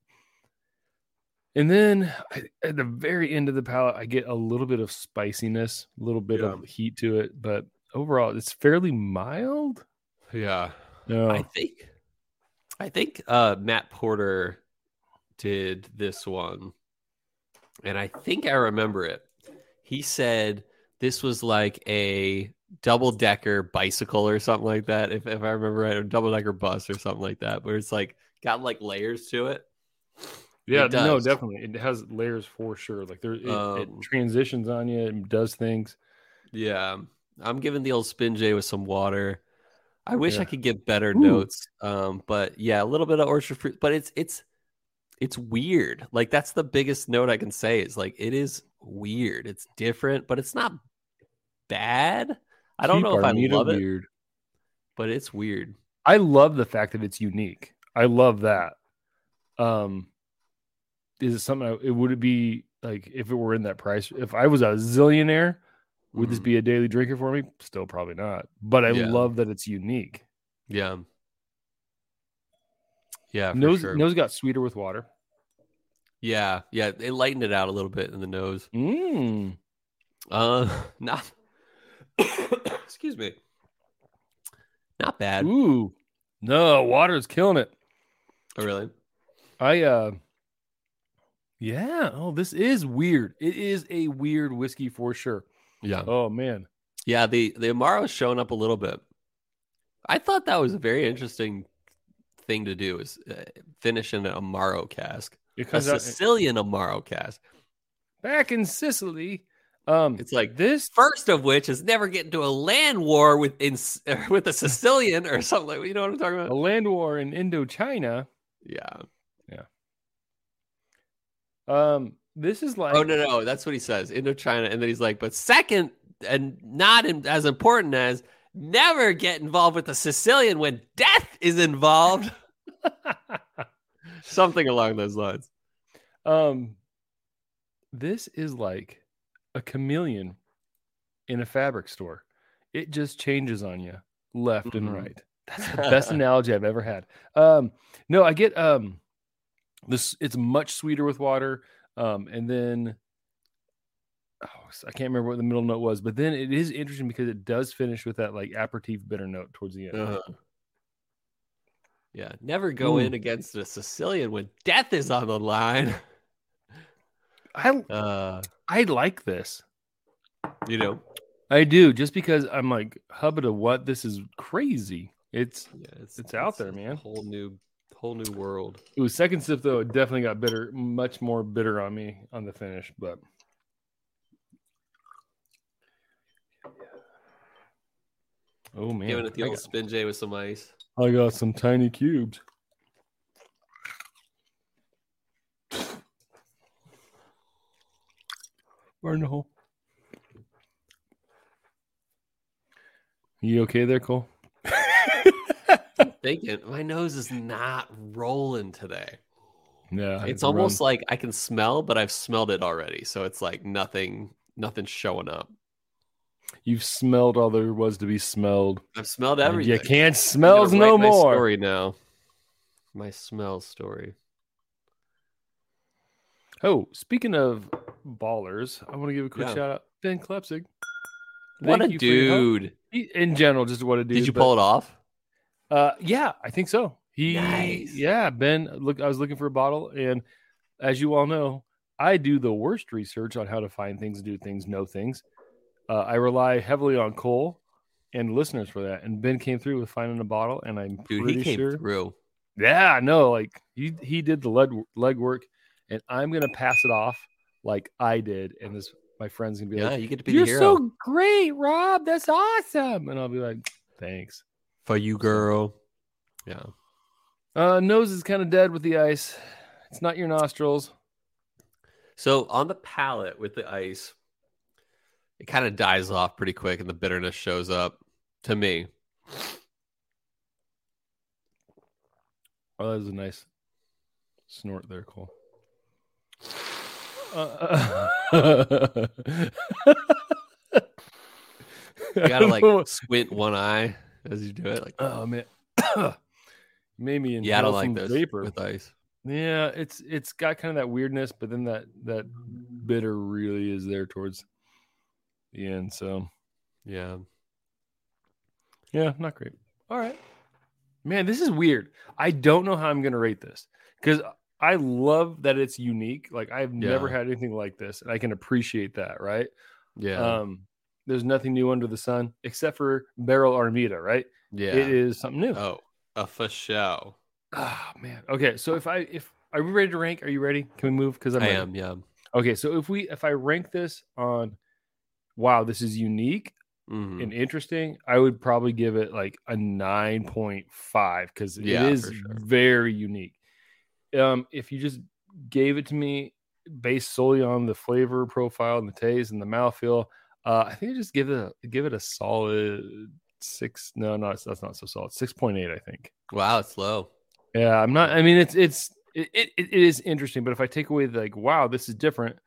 And then I, at the very end of the palate, I get a little bit of spiciness, a little bit Yeah. of heat to it, but overall, it's fairly mild. yeah No, I think I think uh Matt Porter did this one. And I think I remember it. He said this was like a double decker bicycle or something like that. If if I remember right, or double decker bus or something like that, where it's like got like layers to it. yeah, it no, definitely, it has layers for sure. Like there, it, it Um, transitions on you, and does things. Yeah. I'm giving the old spin J with some water. I wish Yeah. I could give better Ooh. notes. Um, but yeah, a little bit of orchard fruit, but it's it's it's weird. Like that's the biggest note I can say is like it is weird. It's different, but it's not bad. I don't Keep know if I love it, weird. but it's weird. I love the fact that it's unique. I love that. Um, is it something? I, it would it be like if it were in that price? If I was a zillionaire, would this Mhm. be a daily drinker for me? Still probably not. But I Yeah. love that it's unique. Yeah. Yeah, for Nose sure. nose got sweeter with water. Yeah, yeah. It lightened it out a little bit in the nose. Mm. Uh [LAUGHS] not [COUGHS] excuse me. Not bad. Ooh, no, water's killing it. Oh, really? I uh, yeah. Oh, this is weird. It is a weird whiskey for sure. Yeah. Oh man, Yeah, the the Amaro's showing up a little bit. I thought that was a very interesting thing to do is uh, finish in an Amaro cask, it a Sicilian Amaro cask. back in Sicily. Um, It's like this. first of which is never get into a land war with in, [LAUGHS] with a Sicilian or something like. You know what I'm talking about? A land war in Indochina. Yeah. Yeah. Um, this is like Oh no, no, that's what he says. Indochina, and then he's like, but second, and not in, as important as never get involved with a Sicilian when death is involved. [LAUGHS] Something along those lines. um, this is like a chameleon in a fabric store. It just changes on you left Mhm. and right. That's the best [LAUGHS] analogy I've ever had. Um, no, I get um, this. It's much sweeter with water. Um, and then oh, I can't remember what the middle note was, but then it is interesting because it does finish with that like aperitif bitter note towards the end. Uh-huh. Yeah, never go Ooh. in against a Sicilian when death is on the line. [LAUGHS] I Uh, I like this. you know, I do just because I'm like hubba to what this is crazy. It's yeah, it's It's out there, man. Whole new, whole new world. Ooh, second sip though, it definitely got bitter, much more bitter on me on the finish. But oh man, Giving it the I, old got, spin J with some ice. I got some tiny cubes. Burn the hole. You okay there, Cole? Thinking my nose is not rolling today. Yeah, It's almost like I can smell, but I've smelled it already. So it's like nothing, nothing's showing up. you've smelled all there was to be smelled. I've smelled everything. You can't smells no my more. Story now. My smell story. Oh, speaking of ballers, I want to give a quick Yeah. shout out Ben Klepsig. What a you for your help. dude! In general, just what a dude. Did you but- pull it off? Uh, yeah, I think so. He, Nice. yeah, Ben. Look, I was looking for a bottle, and as you all know, I do the worst research on how to find things, do things, know things. Uh, I rely heavily on Cole and listeners for that. And Ben came through with finding a bottle, and I'm Dude, pretty he came sure. through. Yeah, no, like he he did the leg leg work, and I'm gonna pass it off like I did, and this my friend's gonna be Yeah, like, you get to be "You're so great, Rob. That's awesome," and I'll be like, "Thanks." For you, girl. Yeah. Uh, nose is kind of dead with the ice. It's not your nostrils. So on the palate with the ice, it kind of dies off pretty quick, and the bitterness shows up to me. Oh, that was a nice snort there, Cole. Uh, [LAUGHS] You gotta like [LAUGHS] squint one eye as you do it. Like, oh man, [COUGHS] made me yeah, I don't like those vapor. with ice. Yeah, it's it's got kind of that weirdness, but then that that bitter really is there towards the end. So Yeah. yeah, not great. All right, man, this is weird. I don't know how I'm gonna rate this because I love that it's unique. Like I've never had anything like this, and I can appreciate that. Right? Yeah. Um, there's nothing new under the sun except for Barrell Armida. Right? yeah. It is something new. Oh, a for show. Ah man. Okay, so if I if are we ready to rank? Are you ready? Can we move? Because I'm I ready. am, yeah. Okay, so if we if I rank this on wow, this is unique Mhm. and interesting, I would probably give it like a 9.5 because Yeah, it is sure. very unique. Um, if you just gave it to me based solely on the flavor profile and the taste and the mouthfeel, uh, I think I just give it a give it a solid six. No, no, that's not so solid. Six point eight, I think. Wow, it's low. Yeah, I'm not. I mean, it's it's it, it, it is interesting, but if I take away the, like, wow, this is different,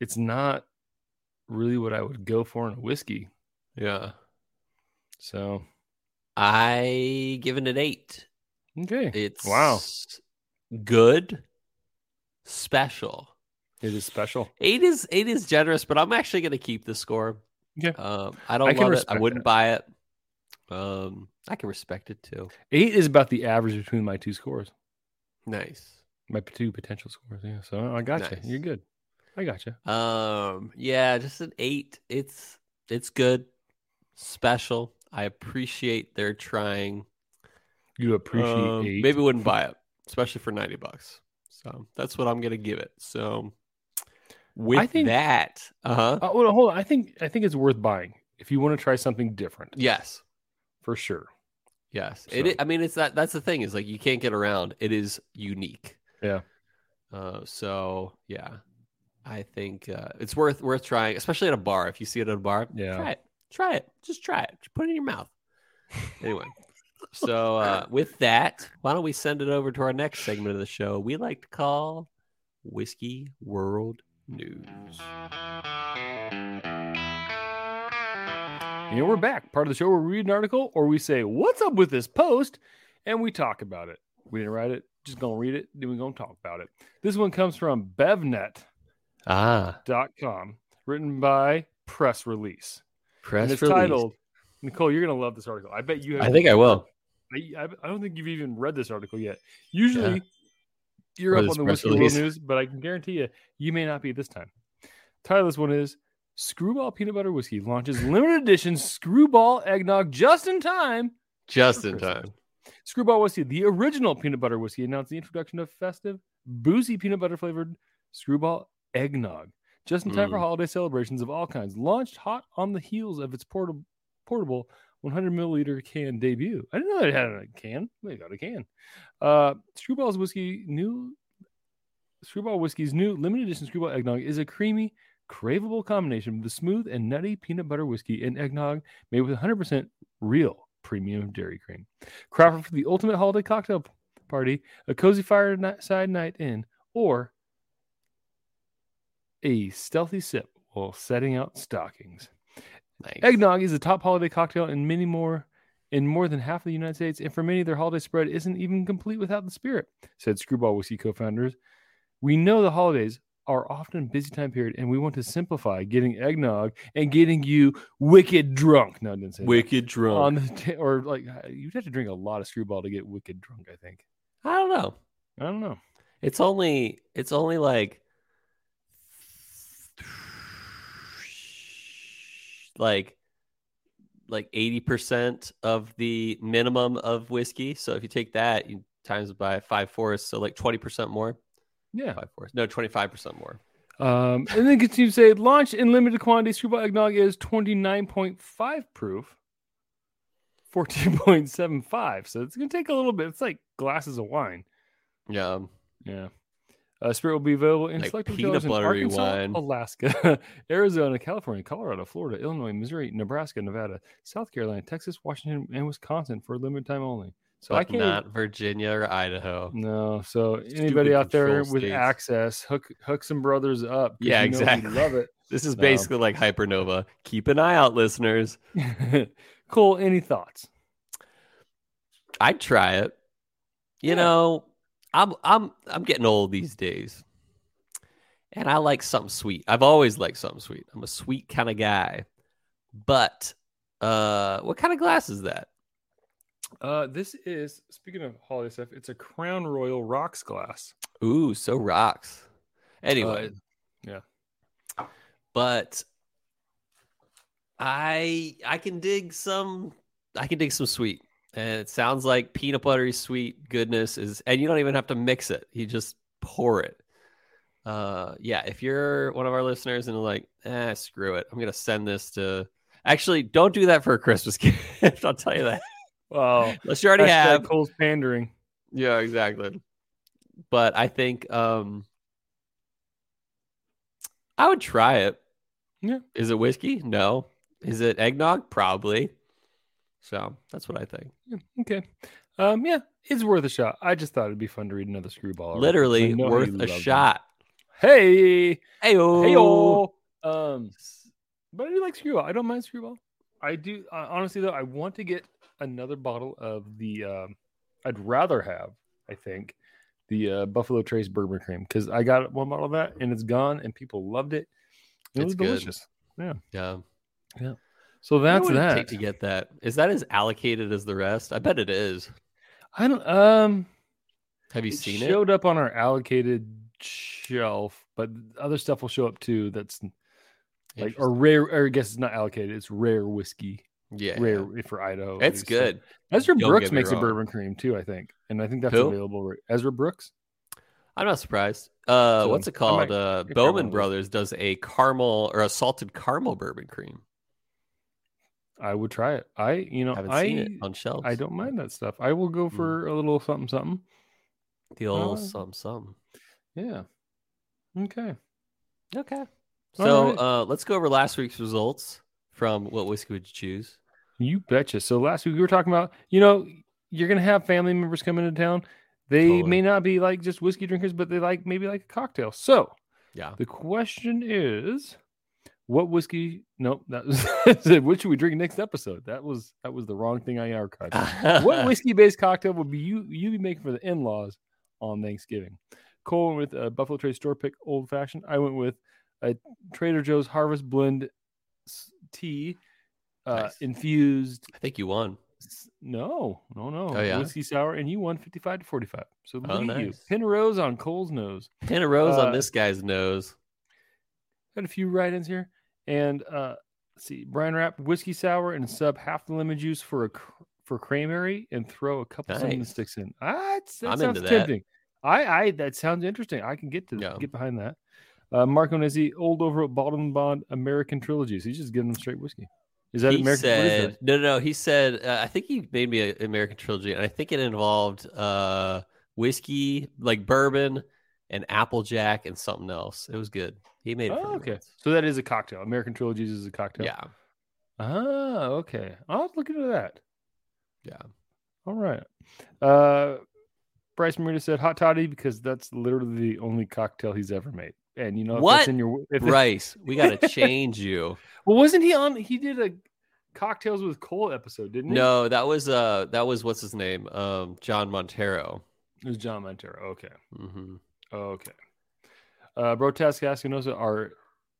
it's not really what I would go for in a whiskey. Yeah. So I give it an eight. okay, It's Wow. good, special. It is special. Eight is eight is generous, but I'm actually gonna keep the score. Okay. Um, I don't I love it. I wouldn't that. buy it. Um, I can respect it too. Eight is about the average between my two scores, Nice. my two potential scores. Yeah, so I got you. Nice. You're good. I got you. Um, yeah, just an eight. It's it's good, special. I appreciate their trying. You appreciate Um, eight. Maybe wouldn't buy it, especially for ninety bucks. So that's what I'm gonna give it. So with think- that, uh huh. Uh, well, hold on. I think I think it's worth buying if you want to try something different Yes, for sure. yes. So- It. i- I mean, it's that. That's the thing is like you can't get around. It is unique. Yeah. Uh. So yeah, I think uh, it's worth worth trying, especially at a bar. If you see it at a bar, Yeah. try it. Try it. Just try it. Just put it in your mouth. Anyway. [LAUGHS] So uh, with that, why don't we send it over to our next segment of the show? We like to call Whiskey World News. You know, we're back. Part of the show where we read an article or we say, What's up with this post? And we talk about it. We didn't write it, just gonna read it, then we're gonna talk about it. This one comes from bevnet.com, Ah, written by Press Release. press and it's release. titled Nicole, you're gonna love this article. I bet you have I think I will. I, I, I don't think you've even read this article yet. Usually you're up on the Whiskey World. News, but I can guarantee you, you may not be this time. Title this one is Screwball Peanut Butter Whiskey launches limited edition Screwball Eggnog just in time. Just in Christmas. time. Screwball Whiskey, the original peanut butter whiskey, announced the introduction of festive, boozy peanut butter flavored Screwball Eggnog just in time for Mm. holiday celebrations of all kinds. Launched hot on the heels of its portable, portable 100 milliliter can debut. I didn't know they had a can. They got a can. Uh, Screwball's whiskey new. Screwball whiskey's new limited edition Screwball eggnog is a creamy, craveable combination of the smooth and nutty peanut butter whiskey and eggnog made with 100% real premium dairy cream. Crafted for the ultimate holiday cocktail party, a cozy fireside night in, or a stealthy sip while setting out stockings. Nice. Eggnog is a top holiday cocktail in many more in more than half of the United States, and for many, their holiday spread isn't even complete without the spirit, said Screwball Whiskey co-founders. We know the holidays are often a busy time period, and we want to simplify getting eggnog and getting you wicked drunk. No, I didn't say that. Wicked drunk. on the t- or like you'd have to drink a lot of screwball to get wicked drunk. I think. I don't know. I don't know. It's only it's only like like like 80% of the minimum of whiskey. So if you take that, you times by five fourths, so like 20% more. Yeah. Five fourths. No, 25% more. Um, and then continue to say launched in limited quantity. Screwball eggnog is twenty nine point five proof. 14.75. So it's going to take a little bit. It's like glasses of wine. Yeah. Yeah. Uh, Spirit will be available in Like select peanut in Arkansas, wine. Alaska, [LAUGHS] Arizona, California, Colorado, Florida, Illinois, Missouri, Nebraska, Nevada, South Carolina, Texas, Washington, and Wisconsin for a limited time only. So I But can't. not Virginia or Idaho. No, so Stupid anybody out there with states. access, hook hook some brothers up. Yeah, you know exactly. love it. [LAUGHS] This is basically like Hypernova. Keep an eye out, listeners. [LAUGHS] cool. any thoughts? I'd try it. You Yeah. know, I'm I'm I'm getting old these days. And I like something sweet. I've always liked something sweet. I'm a sweet kind of guy. But uh what kind of glass is that? Uh, this is speaking of holiday stuff. It's a Crown Royal rocks glass. Ooh, so rocks. Anyway, yeah. but I I can dig some I can dig some sweet. And it sounds like peanut buttery sweet goodness is and you don't even have to mix it. You just pour it. Uh yeah, if you're one of our listeners and like, eh, screw it. I'm gonna send this to actually don't do that for a Christmas [LAUGHS] gift. I'll tell you that. Well, Unless you already have. Cole's pandering. Yeah, exactly. But I think um I would try it. Yeah. Is it whiskey? No. Is it eggnog? Probably. So that's what I think. Yeah, okay. Um, yeah, it's worth a shot. I just thought it'd be fun to read another screwball. Literally worth a them. shot. Hey, Hey hey, Um, but I do like screwball. I don't mind screwball. I do uh, honestly though. I want to get another bottle of the. Um, I'd rather have. I think the uh, Buffalo Trace bourbon cream because I got one bottle of that and it's gone and people loved it. It It's was good. delicious. Yeah. So What that's that. take to get that? Is that as allocated as the rest? I bet it is. I don't. Um, Have you seen it? showed up on our allocated shelf, but other stuff will show up too. That's like or rare. Or I guess it's not allocated. It's rare whiskey, yeah, rare yeah. for Idaho. It's. So- good. Ezra Don't Brooks makes a bourbon cream too, I think, and I think that's Who? available. Ezra Brooks. I'm not surprised. Uh, So, what's it called? might Uh, Bowman. Brothers does a caramel or a salted caramel bourbon cream. I would try it. I, you know, haven't I, seen it on shelves. I don't mind that stuff. I will go Mm. for a little something, something. the old Uh, some some. Yeah. Okay. Okay. So right. uh, let's go over last week's results from what whiskey would you choose? You betcha. So last week we were talking about, you know, you're gonna have family members come into town. They Totally. may not be like just whiskey drinkers, but they like maybe like a cocktail. So Yeah. the question is, what whiskey? Nope, that was [LAUGHS] said, what should we drink next episode? That was that was the wrong thing I archived. what [LAUGHS] whiskey based cocktail would be you you be making for the in laws on Thanksgiving? Cole went with a Buffalo Trace store pick old fashioned. I went with a Trader Joe's Harvest Blend tea, uh, Nice. infused. I think you won. No, no, no, Oh, yeah? whiskey sour, and you won fifty five to forty five. So look Oh, at you, nice. pin a rose on Cole's nose. Pin a rose Uh, on this guy's nose. Got a few write-ins here, and uh, see, Brian Rapp whiskey sour and sub half the lemon juice for a for cranberry and throw a couple cinnamon Nice. sticks in. Ah, that I'm sounds into that. tempting. I, I that sounds interesting. I can get to Yeah. get behind that. Uh, Marco Nezzi, old over at Bottom Bond American trilogies. He's just giving them straight whiskey. Is that he American? said that? no, no, no. He said uh, I think he made me an American trilogy, and I think it involved uh, whiskey, like bourbon, and Applejack and something else. It was good. He made it. Oh, okay. So that is a cocktail. American Trilogies is a cocktail. Yeah. Ah, okay. I'll look into that. Yeah. All right. Uh, Bryce Marita said hot toddy because that's literally the only cocktail he's ever made. And you know, if What? in your if Bryce, we got to [LAUGHS] change you. well, wasn't he on? He did a cocktails with Cole episode, didn't he? No, that was uh that was what's his name? Um John Montero. it was John Montero. Okay, hmm okay. Uh, Brotask Espinosa, our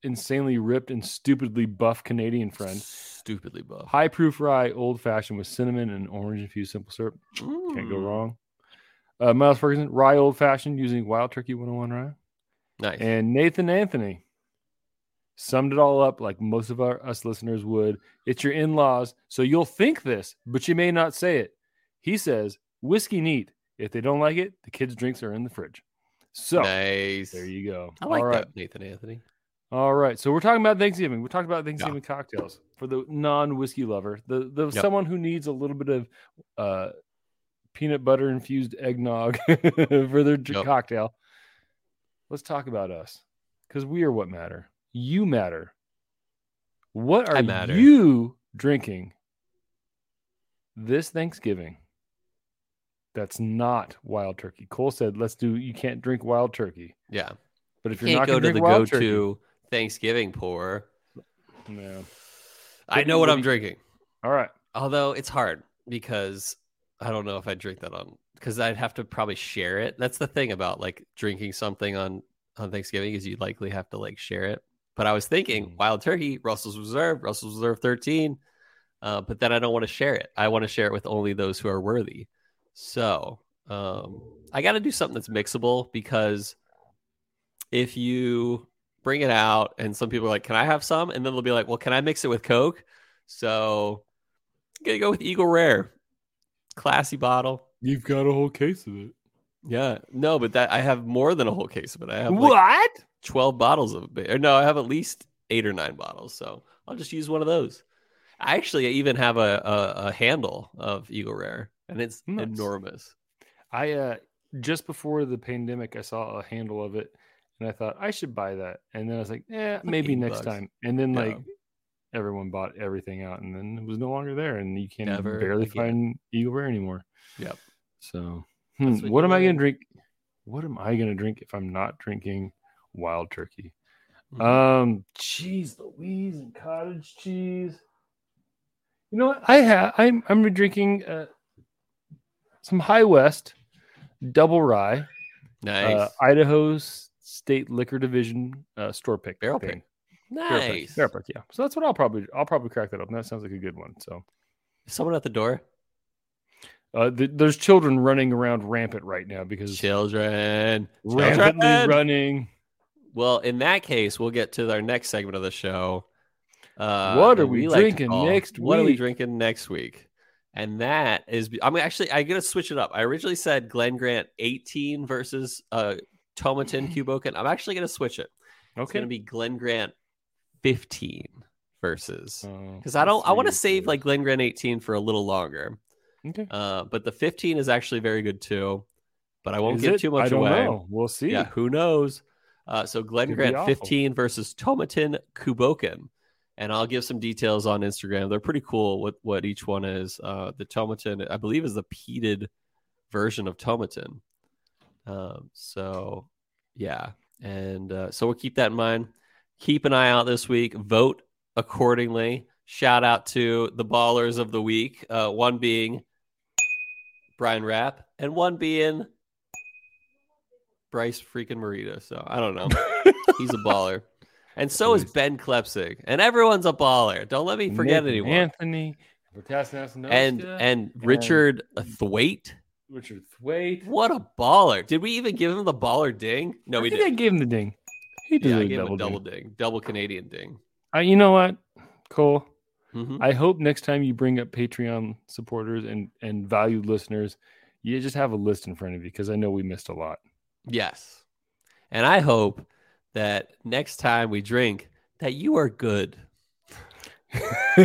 insanely ripped and stupidly buff Canadian friend, Stupidly buff. high proof rye, old fashioned with cinnamon and orange infused simple syrup. Can't go Mm, wrong. Uh, Miles Ferguson, rye old fashioned using Wild Turkey 101 rye. Nice. And Nathan Anthony summed it all up like most of our us listeners would. It's your in-laws, so you'll think this, but you may not say it. He says, whiskey neat. If they don't like it, the kids' drinks are in the fridge. So nice. there you go. I like all right. that, Nathan Anthony. All right. So we're talking about Thanksgiving. We're talking about Thanksgiving cocktails for the non-whiskey lover, the the Yep. someone who needs a little bit of uh, peanut butter infused eggnog [LAUGHS] for their Yep. cocktail. Let's talk about us because we are what matter. You matter. What are matter. you drinking this Thanksgiving? That's not wild turkey. Cole said, "Let's do. You can't drink wild turkey, Yeah. but if you're Can't not go going to to the wild turkey, go-to Thanksgiving pour. no. I know what what I'm you- drinking. All right. Although it's hard because I don't know if I'd drink that on because I'd have to probably share it. That's the thing about like drinking something on on Thanksgiving is you'd likely have to like share it. But I was thinking Mm. Wild Turkey, Russell's Reserve, Russell's Reserve 13. Uh, but then I don't want to share it. I want to share it with only those who are worthy. So um, I got to do something that's mixable because if you bring it out and some people are like, "Can I have some?" and then they'll be like, "Well, can I mix it with Coke?" So I'm gonna go with Eagle Rare, classy bottle. You've got a whole case of it. Yeah, no, but that I have more than a whole case of it. I have like What? 12 bottles of it. Or no, I have at least eight or nine bottles. So I'll just use one of those. I actually even have a, a, a handle of Eagle Rare, and it's enormous. I uh just before the pandemic, I saw a handle of it, and I thought I should buy that. And then I was like, yeah, maybe next bucks. time. And then Yeah. like everyone bought everything out, and then it was no longer there, and you can Never barely again. find Eagle Rare anymore. Yep. So, hmm, what what am I gonna drink? What am I going to drink if I'm not drinking wild turkey? Mhm. Um, cheese, Louise, and cottage cheese. You know what? I have. I'm. I'm drinking uh, some High West double rye, nice. uh, Idaho State Liquor Division uh, store pick Barrel pick. Barrel pick. nice. Barrel pick, yeah. So that's what I'll probably. I'll probably crack that up. And that sounds like a good one. So Someone at the door. uh, th- there's children running around rampant right now because Children. rampantly Children. running. Well, in that case, we'll get to our next segment of the show. Uh, What are we like drinking call, next What are we drinking next week? And that is, I'm actually, I'm gonna switch it up. I originally said Glen Grant 18 versus uh Tomatin [LAUGHS] Cu Bocan. I'm actually gonna switch it. Okay. It's gonna be Glen Grant 15 versus because I don't, I want to save like Glen Grant 18 for a little longer. Okay. Uh, but the 15 is actually very good too. But I won't Is give it? too much I don't away. know. We'll see. Yeah, who knows? Uh, so Glen Grant 15 versus Tomatin Cu Bocan. And I'll give some details on Instagram. They're pretty cool what, what each one is. Uh, the Tomatin, I believe, is the peated version of Tomatin. Um, so, yeah. And uh, so we'll keep that in mind. Keep an eye out this week. Vote accordingly. Shout out to the ballers of the week. Uh, one being Brian Rapp, and one being Bryce freaking Marita. So I don't know. [LAUGHS] He's a baller. And so is Ben Klepsig. And everyone's a baller. Don't let me forget Nathan anyone. Anthony, and and Richard Thwaite. Richard Thwaite. What a baller. Did we even give him the baller ding? No, I we think I did. gave him the ding. He did Yeah, deserved I gave him a double double ding. ding. Double Canadian ding. Uh, you know what, Cole? Mhm. I hope next time you bring up Patreon supporters and and valued listeners, you just have a list in front of you because I know we missed a lot. Yes. And I hope that next time we drink, that you are good. [LAUGHS]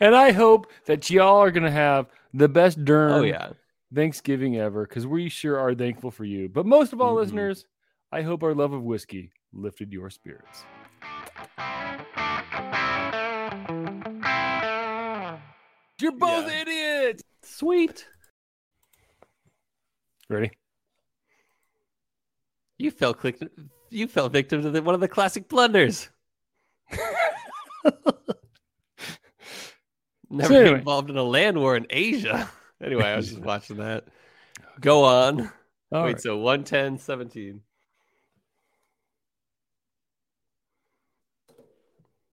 and I hope that y'all are gonna have the best Durham Oh yeah. Thanksgiving ever because we sure are thankful for you. But most of all, Mhm. listeners, I hope our love of whiskey lifted your spirits. You're both Yeah. idiots. Sweet. Ready? You fell click. You fell victim to the, one of the classic blunders. [LAUGHS] Never So get anyway. involved in a land war in Asia. Anyway, I was just [LAUGHS] watching that. Go on. All Wait, right. so 110, 17.